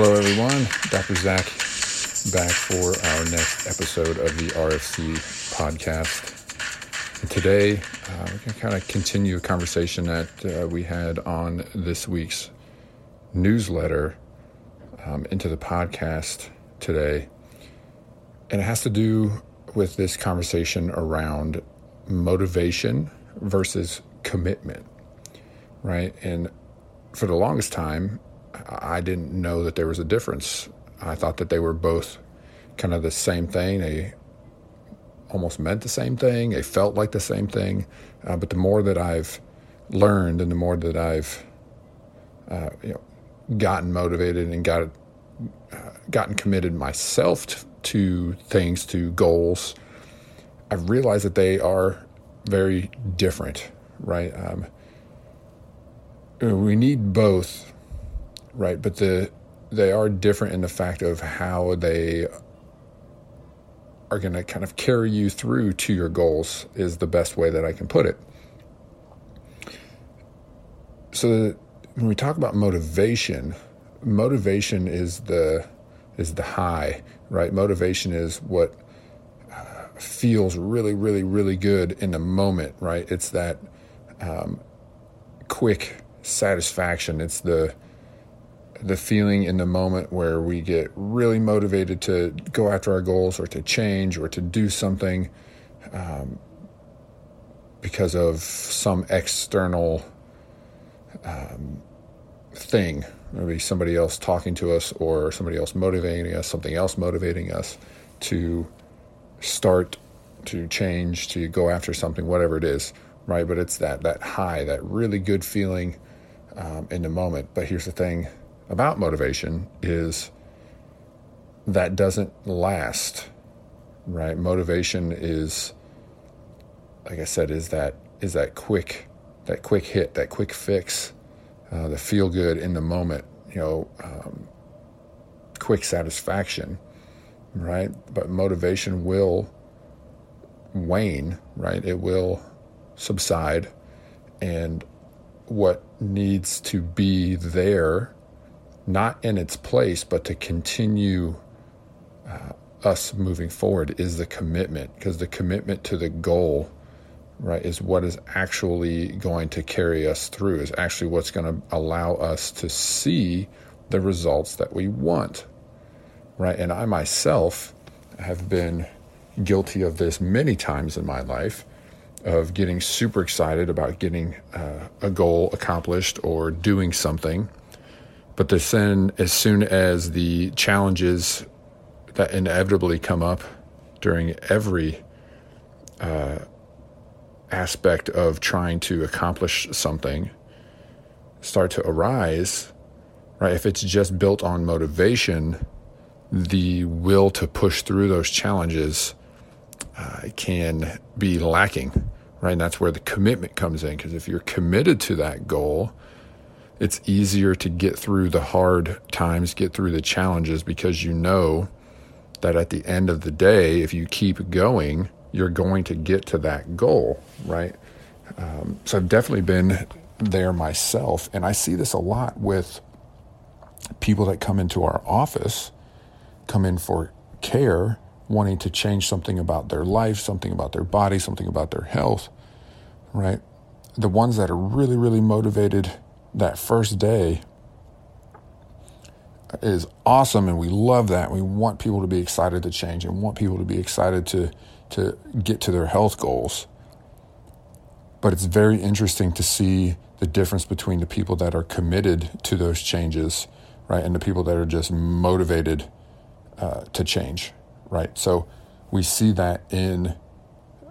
Hello, everyone. Dr. Zach back for our next episode of the RFC podcast. And today, uh, we're going to kind of continue a conversation that uh, we had on this week's newsletter um, into the podcast today. And it has to do with this conversation around motivation versus commitment, right? And for the longest time, I didn't know that there was a difference. I thought that they were both kind of the same thing. They almost meant the same thing. They felt like the same thing. Uh, but the more that I've learned and the more that I've uh, you know gotten motivated and got uh, gotten committed myself to, to things, to goals, I've realized that they are very different. Right. Um, we need both right? But the they are different in the fact of how they are going to kind of carry you through to your goals is the best way that I can put it. So when we talk about motivation, motivation is the is the high, right? Motivation is what uh, feels really, really, really good in the moment, right? It's that um, quick satisfaction. It's the the feeling in the moment where we get really motivated to go after our goals or to change or to do something um, because of some external um, thing, maybe somebody else talking to us or somebody else motivating us, something else motivating us to start to change, to go after something, whatever it is, right? But it's that that high, that really good feeling um, in the moment. But here's the thing about motivation is that doesn't last, right? Motivation is, like I said, is that is that quick, that quick hit, that quick fix, uh, the feel good in the moment, you know, um, quick satisfaction, right? But motivation will wane, right? It will subside, and what needs to be there not in its place, but to continue uh, us moving forward is the commitment, because the commitment to the goal, right, is what is actually going to carry us through, is actually what's going to allow us to see the results that we want, right? And I myself have been guilty of this many times in my life of getting super excited about getting uh, a goal accomplished or doing something but then, as soon as the challenges that inevitably come up during every uh, aspect of trying to accomplish something start to arise, right? If it's just built on motivation, the will to push through those challenges uh, can be lacking, right? And that's where the commitment comes in. Because if you're committed to that goal, it's easier to get through the hard times, get through the challenges because you know that at the end of the day, if you keep going, you're going to get to that goal, right? Um, so I've definitely been there myself, and I see this a lot with people that come into our office, come in for care, wanting to change something about their life, something about their body, something about their health, right? The ones that are really, really motivated that first day is awesome and we love that. We want people to be excited to change and want people to be excited to to get to their health goals. But it's very interesting to see the difference between the people that are committed to those changes, right, and the people that are just motivated uh, to change, right? So we see that in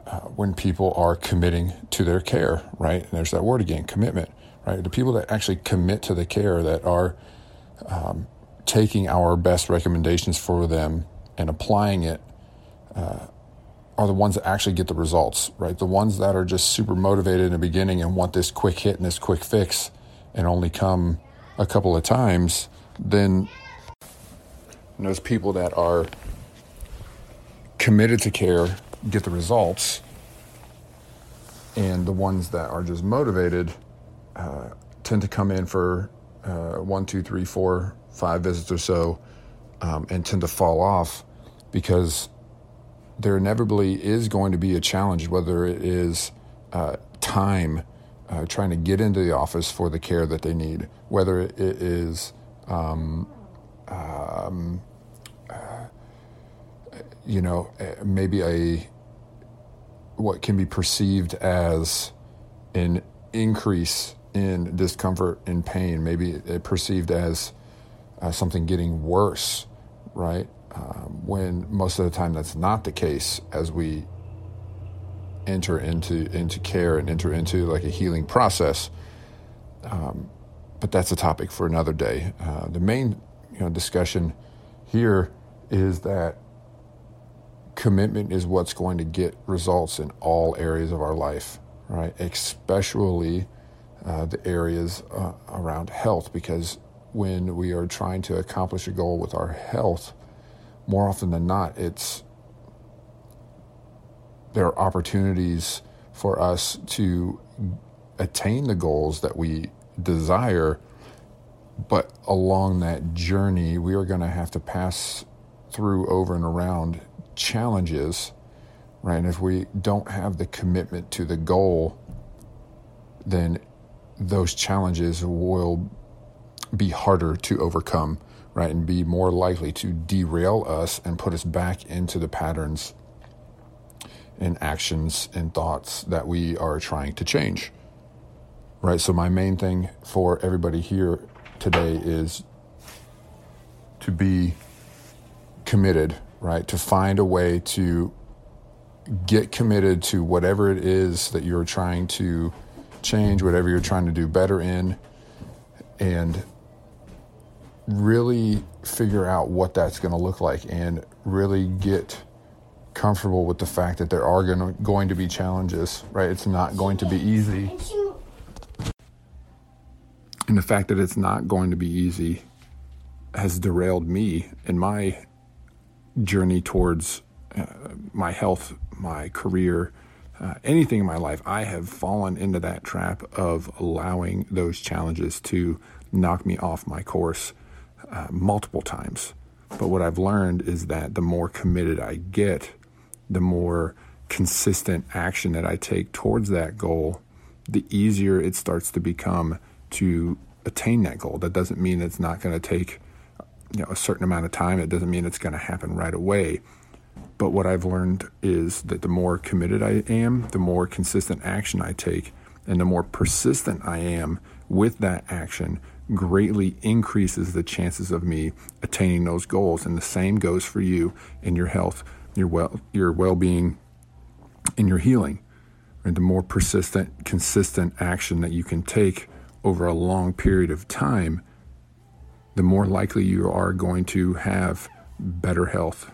uh, when people are committing to their care, right? And there's that word again, commitment right? The people that actually commit to the care, that are um, taking our best recommendations for them and applying it, uh, are the ones that actually get the results, right? The ones that are just super motivated in the beginning and want this quick hit and this quick fix and only come a couple of times, then those people that are committed to care get the results and the ones that are just motivated uh, tend to come in for uh, one, two, three, four, five visits or so, um, and tend to fall off because there inevitably is going to be a challenge, whether it is uh, time uh, trying to get into the office for the care that they need, whether it is um, um, uh, you know maybe a what can be perceived as an increase in discomfort and pain, maybe perceived as uh, something getting worse, right? Um, when most of the time that's not the case as we enter into into care and enter into like a healing process. Um, but that's a topic for another day. Uh, the main you know discussion here is that commitment is what's going to get results in all areas of our life, right? Especially uh, the areas uh, around health, because when we are trying to accomplish a goal with our health, more often than not, it's there are opportunities for us to attain the goals that we desire, but along that journey, we are going to have to pass through over and around challenges, right? And if we don't have the commitment to the goal, then those challenges will be harder to overcome, right? And be more likely to derail us and put us back into the patterns and actions and thoughts that we are trying to change, right? So, my main thing for everybody here today is to be committed, right? To find a way to get committed to whatever it is that you're trying to change, whatever you're trying to do better in, and really figure out what that's going to look like and really get comfortable with the fact that there are going to, going to be challenges, right? It's not going to be easy. And the fact that it's not going to be easy has derailed me in my journey towards uh, my health, my career, uh, anything in my life. I have fallen into that trap of allowing those challenges to knock me off my course uh, multiple times. But what I've learned is that the more committed I get, the more consistent action that I take towards that goal, the easier it starts to become to attain that goal. That doesn't mean it's not going to take you know a certain amount of time. It doesn't mean it's going to happen right away. But what I've learned is that the more committed I am, the more consistent action I take, and the more persistent I am with that action, greatly increases the chances of me attaining those goals. And the same goes for you in your health, your well, your well-being, and your healing. And the more persistent, consistent action that you can take over a long period of time, the more likely you are going to have better health,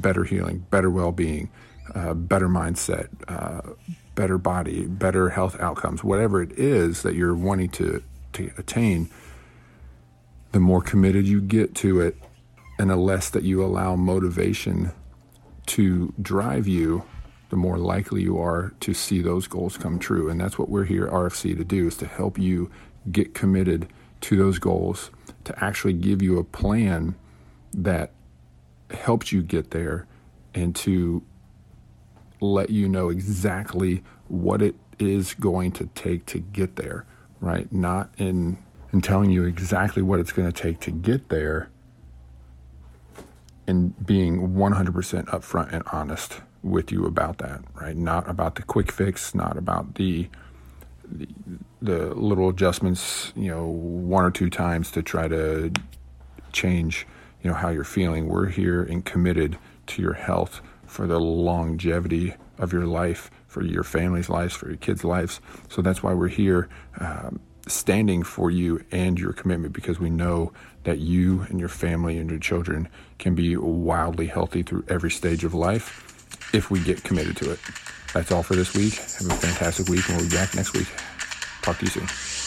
better healing, better well-being, uh, better mindset, uh, better body, better health outcomes, whatever it is that you're wanting to to attain the more committed you get to it and the less that you allow motivation to drive you, the more likely you are to see those goals come true. And that's what we're here at RFC to do is to help you get committed to those goals, to actually give you a plan that helps you get there and to let you know exactly what it is going to take to get there, right? Not in and telling you exactly what it's going to take to get there and being 100% upfront and honest with you about that, right? Not about the quick fix, not about the, the the little adjustments, you know, one or two times to try to change, you know, how you're feeling. We're here and committed to your health for the longevity of your life, for your family's lives, for your kids' lives. So that's why we're here. Um, standing for you and your commitment because we know that you and your family and your children can be wildly healthy through every stage of life if we get committed to it. That's all for this week. Have a fantastic week, and we'll be back next week. Talk to you soon.